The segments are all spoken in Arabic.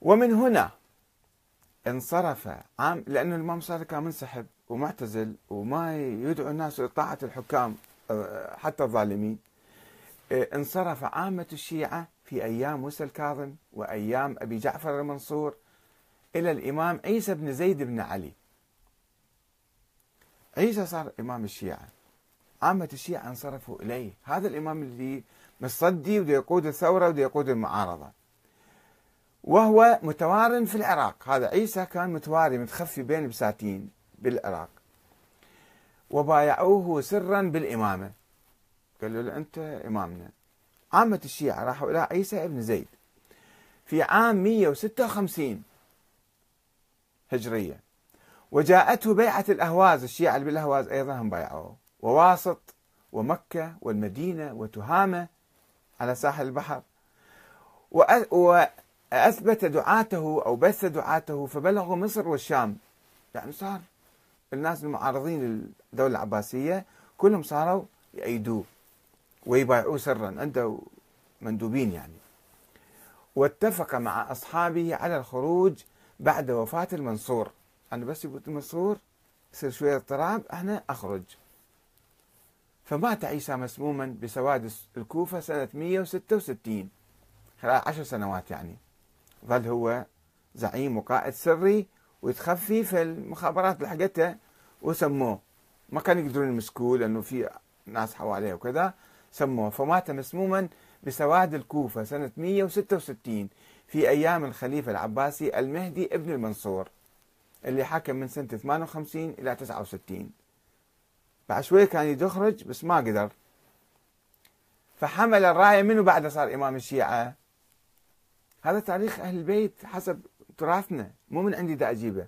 ومن هنا انصرف عام لأن الإمام صادق كان منسحب ومعتزل وما يدعو الناس لطاعة الحكام آه، حتى الظالمين. آه، انصرف عامة الشيعة في أيام موسى الكاظم وأيام أبي جعفر المنصور إلى الإمام عيسى بن زيد بن علي. عيسى صار إمام الشيعة. عامة الشيعة انصرفوا إليه. هذا الإمام اللي مصدي وده يقود الثورة وده يقود المعارضة. وهو متوار في العراق. هذا عيسى كان متواري متخفي بين البساتين بالعراق. وبايعوه سرا بالإمامة. قالوا له أنت إمامنا. عامة الشيعة راحوا إلى عيسى ابن زيد في عام 156 هجرية. وجاءته بيعة الأهواز الشيعة اللي بالأهواز أيضا هم بايعوه. وواسط ومكة والمدينة وتهامة على ساحل البحر. وأثبت دعاته أو بث دعاته فبلغوا مصر والشام. يعني صار الناس المعارضين للدولة العباسية كلهم صاروا يأيدوه ويبايعوه سرا عنده مندوبين يعني. واتفق مع أصحابه على الخروج بعد وفاة المنصور. أنا بس يموت المنصور يصير شوية اضطراب أنا أخرج. فمات عيسى مسموما بسواد الكوفة سنة 166 خلال عشر سنوات يعني. ظل هو زعيم وقائد سري ويتخفي في المخابرات لحقته وسموه. ما كانوا يقدرون يمسكوه لأنه في ناس حواليه وكذا سموه. فمات مسموما بسواد الكوفة سنة 166 في أيام الخليفة العباسي المهدي ابن المنصور اللي حكم من سنة 58 إلى 69 بعد شوي كان يخرج بس ما قدر. فحمل الراية منه بعد صار إمام الشيعة؟ هذا تاريخ أهل البيت حسب تراثنا مو من عندي أجيبه.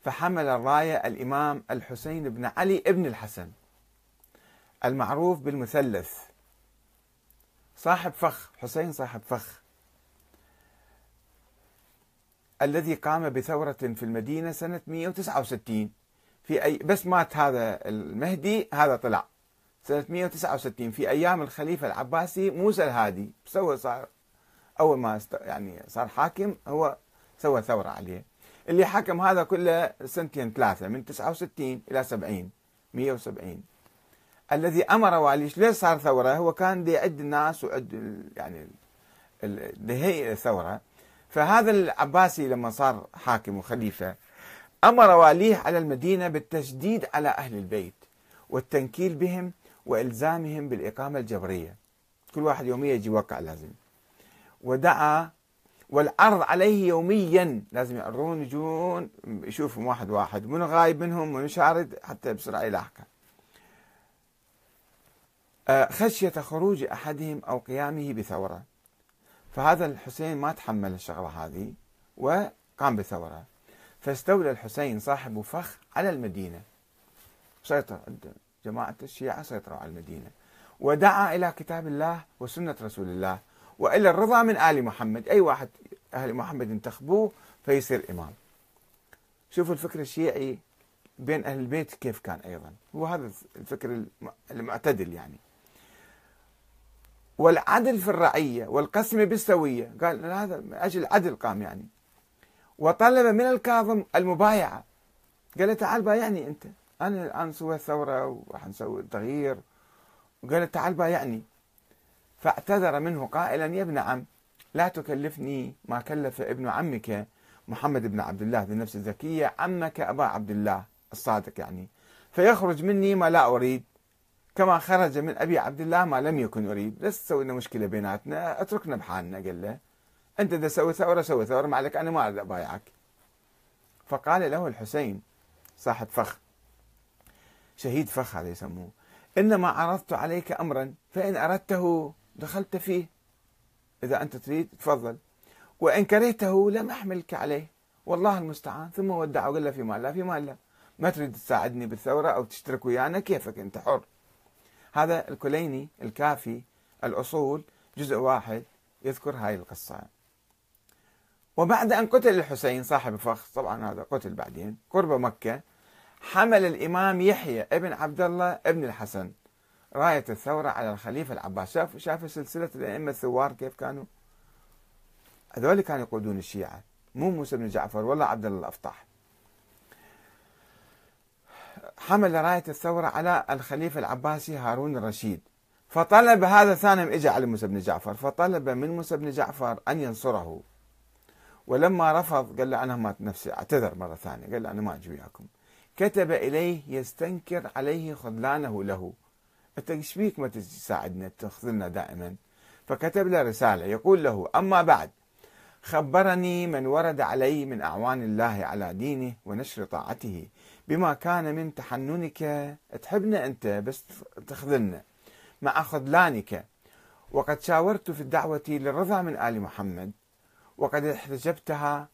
فحمل الراية الإمام الحسين بن علي ابن الحسن المعروف بالمثلث. صاحب فخ حسين صاحب فخ. الذي قام بثورة في المدينة سنة 169 في أي بس مات هذا المهدي هذا طلع. سنة 169 في أيام الخليفة العباسي موسى الهادي سوى صار أول ما يعني صار حاكم هو سوى ثورة عليه. اللي حكم هذا كله سنتين ثلاثة من 69 إلى 70 170 الذي أمر واليش ليش صار ثورة؟ هو كان دي يعد الناس وعد يعني هي الثورة. فهذا العباسي لما صار حاكم وخليفة أمر واليه على المدينة بالتشديد على أهل البيت والتنكيل بهم وإلزامهم بالإقامة الجبرية. كل واحد يوميا يجي يوقع لازم. ودعا والعرض عليه يوميا. لازم يعرضون يجون يشوفهم واحد واحد من غايب منهم من شارد حتى بسرعة يلاحقه. آه، خشية خروج أحدهم أو قيامه بثورة. فهذا الحسين ما تحمل الشغلة هذه وقام بثورة. فاستولى الحسين صاحب فخ على المدينة. سيطر جماعة الشيعة سيطروا على المدينة. ودعا إلى كتاب الله وسنة رسول الله. وإلى الرضا من آل محمد. أي واحد أهل محمد انتخبوه فيصير إمام. شوفوا الفكر الشيعي بين أهل البيت كيف كان أيضا. هو هذا الفكر المعتدل يعني. والعدل في الرعية والقسم بالسوية قال هذا من أجل العدل قام يعني. وطلب من الكاظم المبايعة. قال له تعال بايعني أنت. أنا الآن سوى ثورة وراح نسوي تغيير. وقال له تعال بايعني. فاعتذر منه قائلا يا ابن عم لا تكلفني ما كلف ابن عمك محمد بن عبد الله ذي النفس الزكية عمك أبا عبد الله الصادق يعني. فيخرج مني ما لا أريد. كما خرج من أبي عبد الله ما لم يكن أريد. لا تسوي لنا مشكلة بيناتنا اتركنا بحالنا قال له. أنت إذا سوي ثورة سوي ثورة ما عليك أنا ما أريد أبايعك. فقال له الحسين صاحب فخ شهيد فخ هذا يسموه إنما عرضت عليك أمرا فإن أردته دخلت فيه. إذا أنت تريد تفضل. وإن كرهته لم أحملك عليه. والله المستعان. ثم ودعه وقال له في مال لا في مال لا. ما تريد تساعدني بالثورة أو تشترك ويانا؟ كيفك أنت؟ حر. هذا الكليني الكافي الأصول جزء واحد يذكر هاي القصة. وبعد أن قتل الحسين صاحب فخ طبعا هذا قتل بعدين قرب مكة حمل الإمام يحيى ابن عبد الله ابن الحسن. راية الثورة على الخليفة العباس. شاف شاف سلسلة الأئمة الثوار كيف كانوا؟ هذول كانوا يقودون الشيعة مو موسى بن جعفر ولا عبد الله الأفطاح. حمل راية الثورة على الخليفة العباسي هارون الرشيد. فطلب هذا ثاني اجى على موسى بن جعفر فطلب من موسى بن جعفر أن ينصره. ولما رفض قال له أنا ما نفسي أعتذر مرة ثانية قال له أنا ما أجي وياكم كتب إليه يستنكر عليه خذلانه له. أنت إيش بيك ما تساعدنا تخذلنا دائما. فكتب له رسالة يقول له أما بعد خبرني من ورد علي من أعوان الله على دينه ونشر طاعته بما كان من تحننك. تحبنا أنت بس تخذلنا مع خذلانك. وقد شاورت في الدعوة للرضا من آل محمد. وقد احتجبتها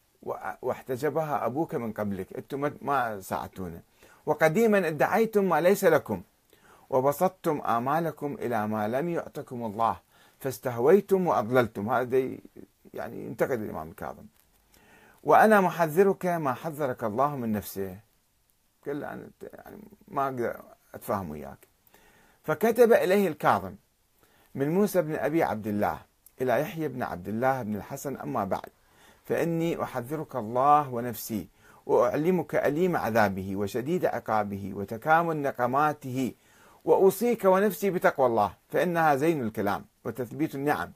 واحتجبها أبوك من قبلك. أنتم ما ساعدتونا. وقديما ادعيتم ما ليس لكم. وبسطتم آمالكم إلى ما لم يعطكم الله فاستهويتم وأضللتم. هذا يعني ينتقد الإمام الكاظم. وأنا محذرك ما حذرك الله من نفسه. قال أنا يعني ما أقدر أتفاهم وياك. فكتب إليه الكاظم من موسى بن أبي عبد الله إلى يحيى بن عبد الله بن الحسن أما بعد فإني أحذرك الله ونفسي وأعلمك أليم عذابه وشديد عقابه وتكامل نقماته وأوصيك ونفسي بتقوى الله فإنها زين الكلام وتثبيت النعم.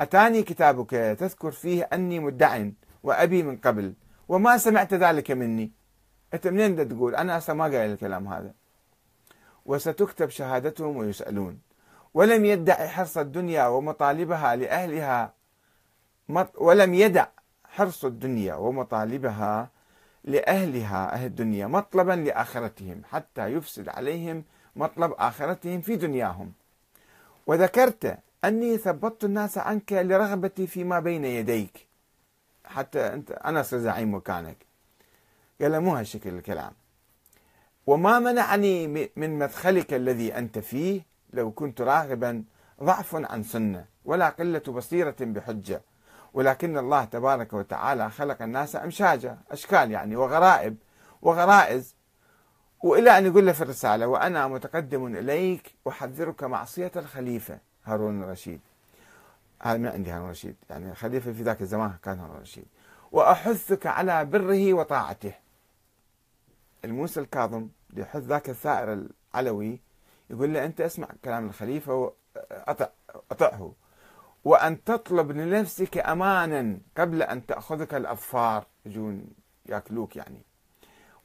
أتاني كتابك تذكر فيه أني مدع وأبي من قبل وما سمعت ذلك مني. أنت منين تقول؟ أنا أصلا ما قايل الكلام هذا. وستكتب شهادتهم ويسألون. ولم يدع حرص الدنيا ومطالبها لأهلها ولم يدع حرص الدنيا ومطالبها لأهلها أهل الدنيا مطلبا لآخرتهم حتى يفسد عليهم مطلب آخرتهم في دنياهم. وذكرت أني ثبطت الناس عنك لرغبتي فيما بين يديك. حتى أنت أصير زعيم مكانك قال مو هالشكل الكلام. وما منعني من مدخلك الذي أنت فيه لو كنت راغبا ضعف عن سنة ولا قلة بصيرة بحجة. ولكن الله تبارك وتعالى خلق الناس أمشاجا أشكال يعني وغرائب وغرائز وإلى أن يقول له في الرسالة وأنا متقدم إليك أحذرك معصية الخليفة هارون الرشيد. هذا من عندي هارون الرشيد. يعني الخليفة في ذاك الزمان كان هارون الرشيد. وأحثك على بره وطاعته. الموسى الكاظم يحث ذاك الثائر العلوي يقول له أنت اسمع كلام الخليفة وأطع أطعه. وأن تطلب لنفسك أمانا قبل أن تأخذك الأظفار. يجون يأكلوك يعني.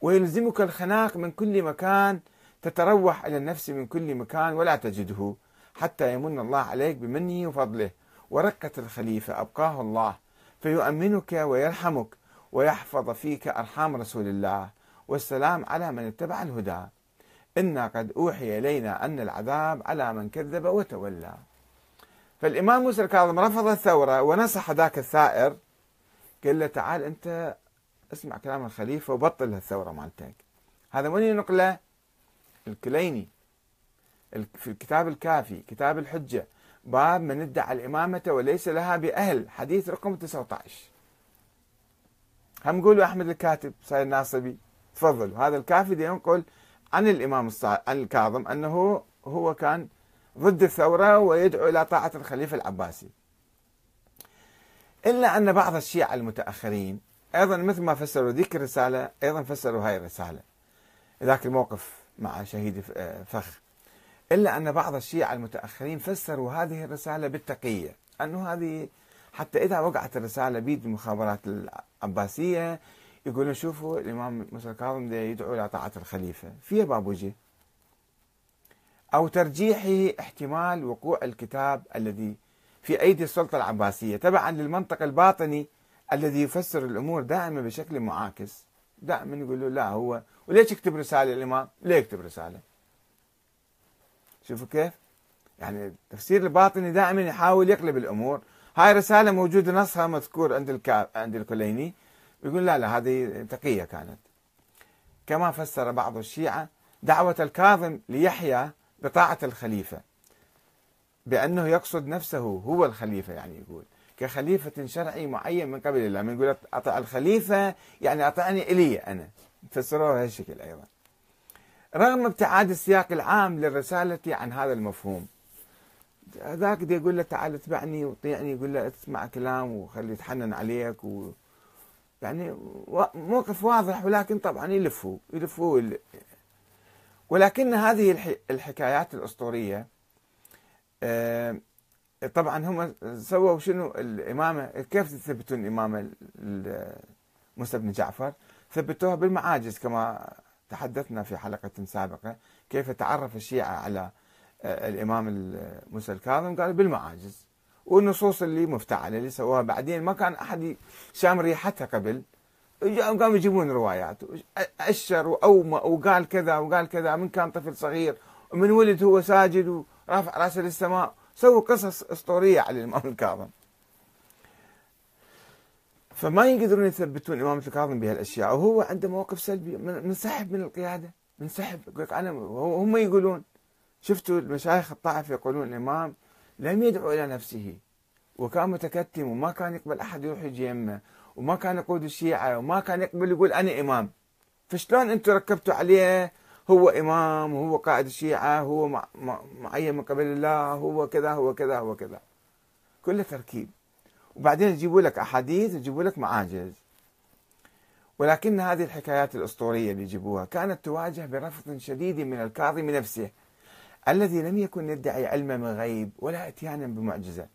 ويلزمك الخناق من كل مكان تتروح إلى النفس من كل مكان ولا تجده حتى يمن الله عليك بمنه وفضله. ورقة الخليفة أبقاه الله فيؤمنك ويرحمك ويحفظ فيك أرحام رسول الله. والسلام على من اتبع الهدى. إنا قد أوحي إلينا أن العذاب على من كذب وتولى. فالإمام موسى الكاظم رفض الثورة ونصح ذاك الثائر قال له تعال أنت اسمع كلام الخليفة وبطل الثورة مالتك هذا من ينقله الكليني. في الكتاب الكافي كتاب الحجة باب من ادعى الإمامة وليس لها بأهل حديث رقم 19 هم قولوا أحمد الكاتب صاير ناصبي تفضلوا. هذا الكافي ينقل عن الإمام عن الكاظم أنه هو كان ضد الثورة ويدعو إلى طاعة الخليفة العباسي. إلا أن بعض الشيعة المتأخرين أيضا مثل ما فسروا ذيك الرسالة أيضا فسروا هاي الرسالة. ذاك الموقف مع شهيد فخ. إلا أن بعض الشيعة المتأخرين فسروا هذه الرسالة بالتقية. أنه هذه حتى إذا وقعت الرسالة بيد المخابرات العباسية يقولون شوفوا الإمام موسى الكاظم يدعو إلى طاعة الخليفة. فيها بابوجي أو ترجيح احتمال وقوع الكتاب الذي في أيدي السلطة العباسية. تبعا للمنطق الباطني الذي يفسر الأمور دائما بشكل معاكس دائما يقول لا هو وليش يكتب رسالة الإمام؟ ليه يكتب رسالة. شوفوا كيف؟ يعني التفسير الباطني دائما يحاول يقلب الأمور. هاي رسالة موجودة نصها مذكور عند الكا... عند الكليني يقول لا لا هذه تقية كانت. كما فسر بعض الشيعة دعوة الكاظم ليحيى بطاعة الخليفة بأنه يقصد نفسه هو الخليفة يعني يقول. كخليفة شرعي معين من قبل الله من يقول أطع الخليفة يعني أطعني إلي أنا. فسروها هالشكل أيضا. رغم ابتعاد السياق العام للرسالة عن هذا المفهوم. هذاك دي يقول له تعال اتبعني وطيعني يقول له اسمع كلام وخلي يتحنن عليك و يعني موقف واضح ولكن طبعا يلفوا يلفوا ولكن هذه الحكايات الأسطورية آه، طبعا هم سووا شنو؟ الإمامة كيف تثبتون الإمامة موسى بن جعفر؟ ثبتوها بالمعاجز كما تحدثنا في حلقة سابقة كيف تعرف الشيعة على آه، الإمام موسى الكاظم؟ قالوا بالمعاجز. والنصوص اللي مفتعلة اللي سووها. بعدين ما كان أحد شام ريحتها قبل. قاموا يجيبون روايات. اشر واومى وقال كذا وقال كذا. من كان طفل صغير ومن ولد هو ساجد ورافع رأسه للسماء. سووا قصص أسطورية على الإمام الكاظم. فما يقدرون يثبتون امامه الكاظم بهالأشياء وهو عنده موقف سلبي منسحب من القيادة منسحب أنا هم يقولون شفتوا المشايخ الطائف يقولون الإمام لم يدعو إلى نفسه وكان متكتم وما كان يقبل أحد يروح يجي يمه وما كان يقود الشيعة وما كان يقبل يقول أنا إمام. فشلون أنتم ركبتوا عليه هو إمام وهو قائد الشيعه هو معين من قبل الله هو كذا هو كذا هو كذا. كله تركيب. وبعدين يجيبوا لك أحاديث يجيبوا لك معاجز. ولكن هذه الحكايات الأسطورية اللي يجيبوها كانت تواجه برفض شديد من الكاظم نفسه الذي لم يكن يدعي علما من غيب ولا إتيانا بمعجزة.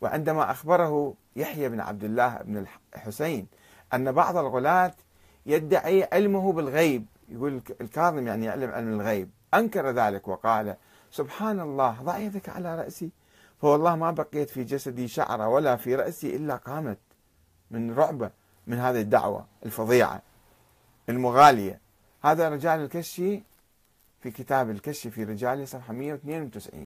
وعندما أخبره يحيى بن عبد الله بن الحسين أن بعض الغلاة يدعي علمه بالغيب يقول الكاظم يعني يعلم علم الغيب. أنكر ذلك وقال سبحان الله ضع يدك على رأسي؟ فوالله ما بقيت في جسدي شعرة ولا في رأسي إلا قامت من رعبة من هذه الدعوة الفظيعة المغالية. هذا رجال الكشي في كتاب الكشف في رجاله صفحة 192